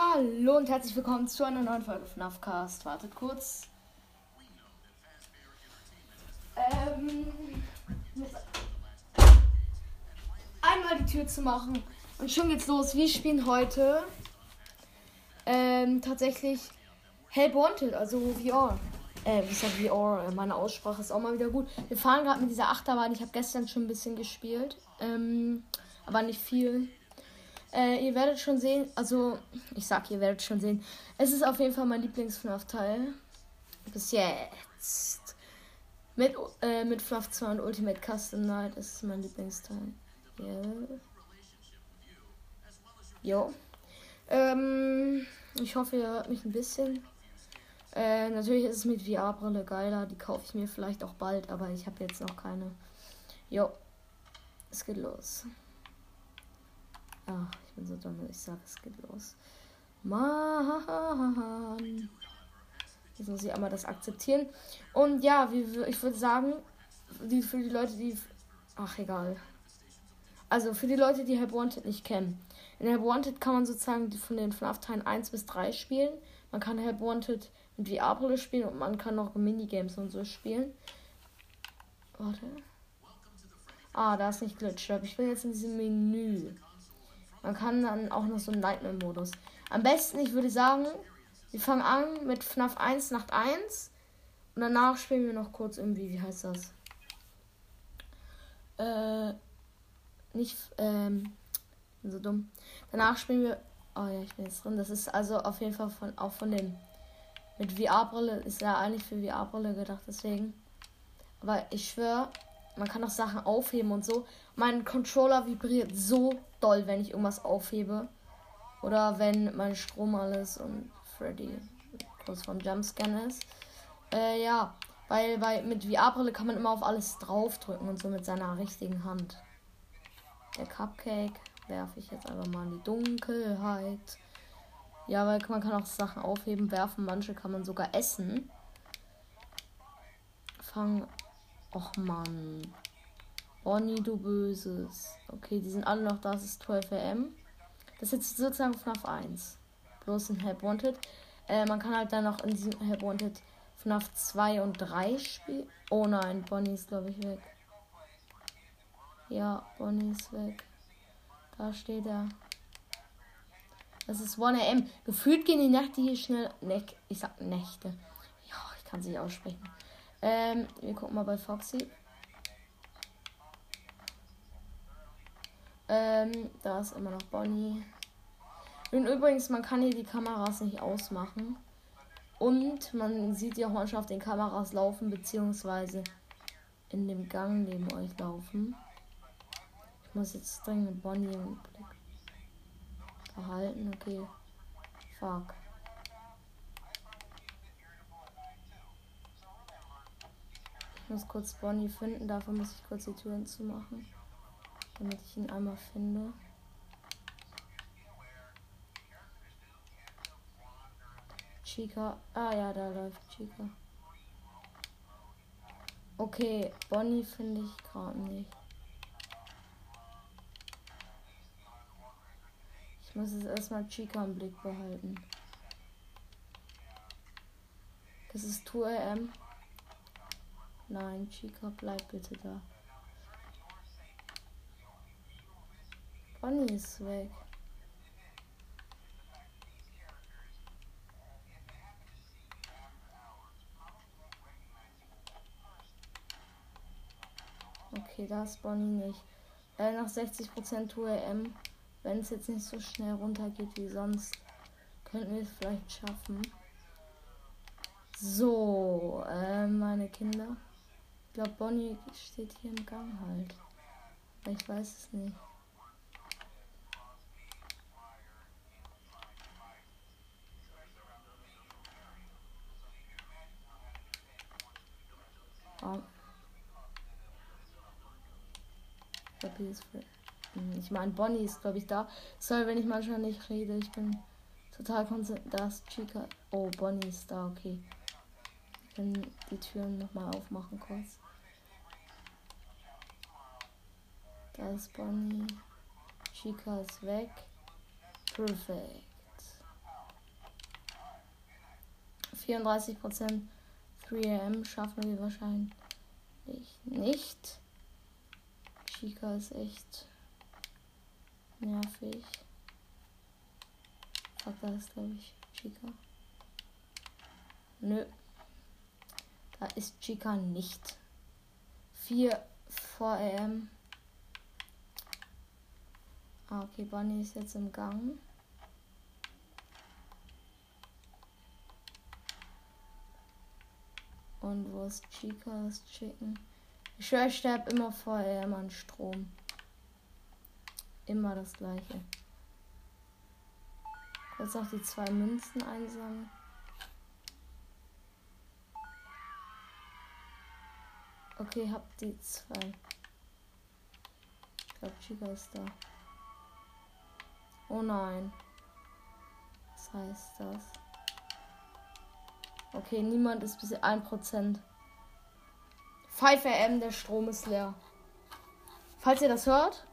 Hallo und herzlich willkommen zu einer neuen Folge FNAF Cast. Wartet kurz. Ähm, einmal die Tür zu machen und schon geht's los. Wir spielen heute ähm, tatsächlich Help Wanted, also VR. Äh, wie sagt VR? Meine Aussprache ist auch mal wieder gut. Wir fahren gerade mit dieser Achterbahn. Ich habe gestern schon ein bisschen gespielt, ähm, aber nicht viel. Äh, ihr werdet schon sehen, also ich sag, ihr werdet schon sehen. Es ist auf jeden Fall mein Lieblings-FNAF-Teil. Bis jetzt. Mit, äh, mit FNAF 2 und Ultimate Custom Night ist es mein Lieblingsteil. Yeah. Jo. Ähm, ich hoffe, ihr hört mich ein bisschen. Äh, natürlich ist es mit VR-Brille geiler. Die kaufe ich mir vielleicht auch bald, aber ich habe jetzt noch keine. Jo. Es geht los. Ach, ich bin so dumm, ich sag, es geht los. Mann. Jetzt muss ich einmal das akzeptieren. Und ja, wie, ich würde sagen, die, für die Leute, die. Ach, egal. Also für die Leute, die Help Wanted nicht kennen. In Help Wanted kann man sozusagen von den FNAF-Teilen 1 bis 3 spielen. Man kann Help Wanted mit VR-Brille spielen und man kann auch Minigames und so spielen. Warte. Ah, da ist nicht Glitch. Ich bin jetzt in diesem Menü. Man kann dann auch noch so einen Nightmare-Modus. Am besten, ich würde sagen, wir fangen an mit FNAF 1 Nacht 1. Und danach spielen wir noch kurz irgendwie, wie heißt das? Äh, nicht, ähm, bin so dumm. Danach spielen wir, oh ja, ich bin jetzt drin. Das ist also auf jeden Fall von, auch von dem, mit VR-Brille, ist ja eigentlich für VR-Brille gedacht, deswegen. Aber ich schwöre, man kann auch Sachen aufheben und so. Mein Controller vibriert so doll, wenn ich irgendwas aufhebe. Oder wenn mein Strom alles und Freddy kurz vom Jumpscan ist. Äh, ja, weil bei, mit VR-Brille kann man immer auf alles draufdrücken und so mit seiner richtigen Hand. Der Cupcake werfe ich jetzt einfach mal in die Dunkelheit. Ja, weil man kann auch Sachen aufheben, werfen. Manche kann man sogar essen. Fang Och Mann. Bonnie, du Böses. Okay, die sind alle noch da. Es ist 12 am. Das ist jetzt sozusagen FNAF 1. Bloß in Help Wanted. Äh, man kann halt dann noch in diesem Help Wanted FNAF 2 und 3 spielen. Oh nein, Bonnie ist glaube ich weg. Ja, Bonnie ist weg. Da steht er. Das ist 1 am. Gefühlt gehen die Nächte hier schnell. Ne ich sag Nächte. Ja, ich kann sie nicht aussprechen. Ähm, wir gucken mal bei Foxy. Ähm, da ist immer noch Bonnie. Und übrigens, man kann hier die Kameras nicht ausmachen. Und man sieht die auch manchmal auf den Kameras laufen, beziehungsweise in dem Gang neben euch laufen. Ich muss jetzt dringend Bonnie im Blick behalten. Okay. Fuck. Ich muss kurz Bonnie finden, dafür muss ich kurz die Türen zumachen. Damit ich ihn einmal finde. Chica. Ah ja, da läuft Chica. Okay, Bonnie finde ich gerade nicht. Ich muss jetzt erstmal Chica im Blick behalten. Das ist 2 am. Nein, Chica, bleib bitte da. Bonnie ist weg. Okay, da ist Bonnie nicht. Äh, nach 60% URM. Wenn es jetzt nicht so schnell runtergeht wie sonst, könnten wir es vielleicht schaffen. So, äh, meine Kinder glaube, Bonnie steht hier im Gang halt. Ich weiß es nicht. Ich meine, Bonnie ist, glaube ich, da. Sorry, wenn ich manchmal nicht rede. Ich bin total konzentriert. Da ist Chica. Oh, Bonnie ist da, okay. Ich kann die Türen nochmal aufmachen kurz. Da ist Bonnie. Chica ist weg. Perfekt. 34%. 3am schaffen wir wahrscheinlich nicht. Chica ist echt nervig. Da ist glaube ich Chica. Nö. Da ist Chica nicht. 4 vor AM. Ah, okay, Bunny ist jetzt im Gang. Und wo ist Chica? Das Chicken. Ich höre, ich sterbe immer immer an Strom. Immer das gleiche. Jetzt auch die zwei Münzen einsammeln. Okay, hab die zwei. Ich glaube, Chica ist da. Oh nein. Was heißt das? Okay, niemand ist bis 1%. 5 am, der Strom ist leer. Falls ihr das hört,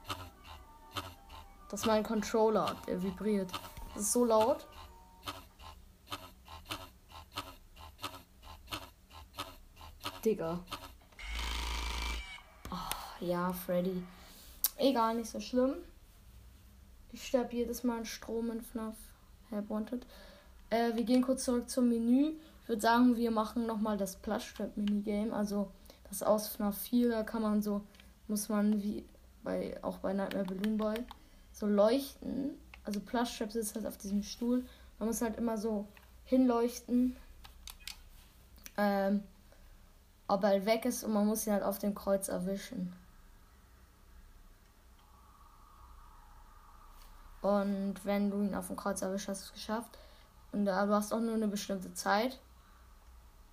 das ist mein Controller, der vibriert. Das ist so laut. Digga. Oh, ja, Freddy. Egal, nicht so schlimm. Ich sterbe jedes Mal an Strom in FNAF Help Wanted. Äh, wir gehen kurz zurück zum Menü. Ich würde sagen, wir machen nochmal das Plushtrap Minigame. Also das aus FNAF 4, da kann man so, muss man wie bei, auch bei Nightmare Balloon Boy, so leuchten. Also Plushtrap sitzt halt auf diesem Stuhl. Man muss halt immer so hinleuchten. Ähm, ob er halt weg ist und man muss ihn halt auf dem Kreuz erwischen. Und wenn du ihn auf dem Kreuz erwischt hast, hast du es geschafft. Und da, du hast auch nur eine bestimmte Zeit.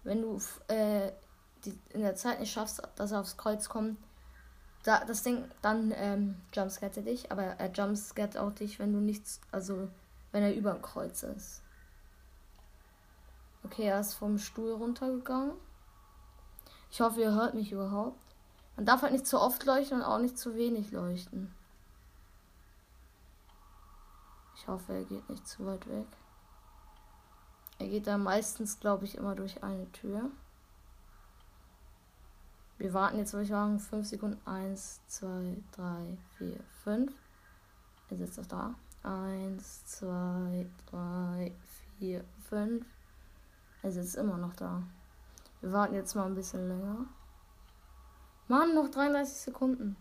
Wenn du äh, die, in der Zeit nicht schaffst, dass er aufs Kreuz kommt, da, das Ding, dann ähm, jumpscaret er dich, aber er jumpscaret auch dich, wenn du nichts, also wenn er über dem Kreuz ist. Okay, er ist vom Stuhl runtergegangen. Ich hoffe, ihr hört mich überhaupt. Man darf halt nicht zu oft leuchten und auch nicht zu wenig leuchten. Ich hoffe, er geht nicht zu weit weg. Er geht da meistens, glaube ich, immer durch eine Tür. Wir warten jetzt, würde ich sagen, 5 Sekunden. 1, 2, 3, 4, 5. Er sitzt doch da. 1, 2, 3, 4, 5. Er sitzt immer noch da. Wir warten jetzt mal ein bisschen länger. Mann, noch 33 Sekunden.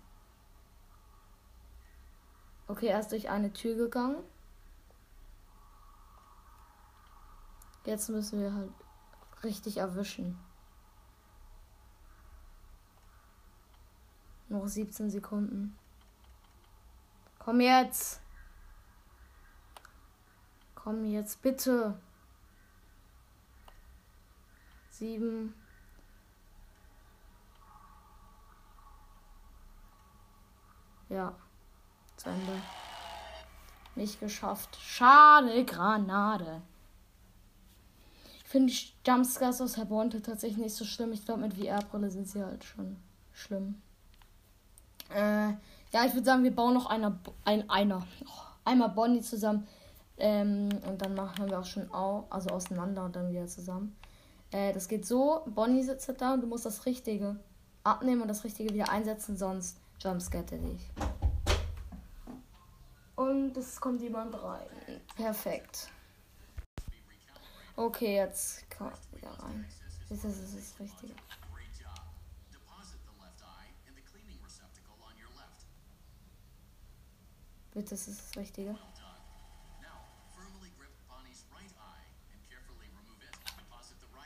Okay, er ist durch eine Tür gegangen. Jetzt müssen wir halt richtig erwischen. Noch 17 Sekunden. Komm jetzt. Komm jetzt, bitte. Sieben. Ja. Zu Ende. Nicht geschafft. Schade, Granate finde ich Jumpscares aus Herbonte tatsächlich nicht so schlimm. Ich glaube, mit VR-Brille sind sie halt schon schlimm. Äh, ja, ich würde sagen, wir bauen noch einer, ein, einer, oh, einmal Bonnie zusammen. Ähm, und dann machen wir auch schon au, also auseinander und dann wieder zusammen. Äh, das geht so: Bonnie sitzt halt da und du musst das Richtige abnehmen und das Richtige wieder einsetzen, sonst jumpscare dich. Und es kommt jemand rein. Perfekt. Okay, jetzt man wieder rein. Das ist das Richtige. Bitte, das ist das Richtige.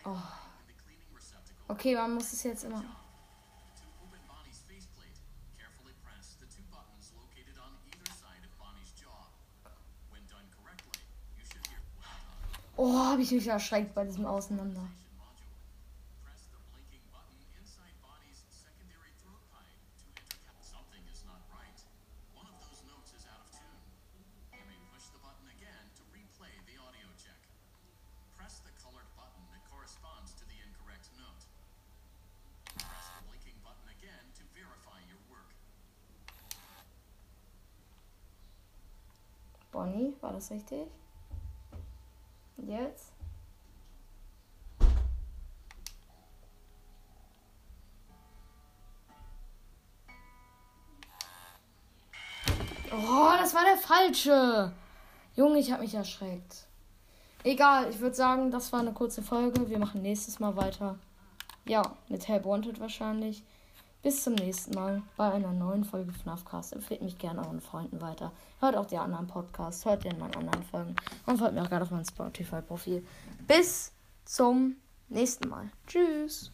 Oh. Okay, man muss es jetzt immer. Habe ich mich erschreckt bei diesem Auseinander. Bonnie, war das richtig? Und jetzt? Oh, das war der falsche. Junge, ich habe mich erschreckt. Egal, ich würde sagen, das war eine kurze Folge. Wir machen nächstes Mal weiter. Ja, mit Help Wanted wahrscheinlich. Bis zum nächsten Mal bei einer neuen Folge FNAFcast. Empfehlt mich gerne euren Freunden weiter. Hört auch die anderen Podcasts, hört in meinen anderen Folgen und folgt mir auch gerne auf meinem Spotify-Profil. Bis zum nächsten Mal. Tschüss.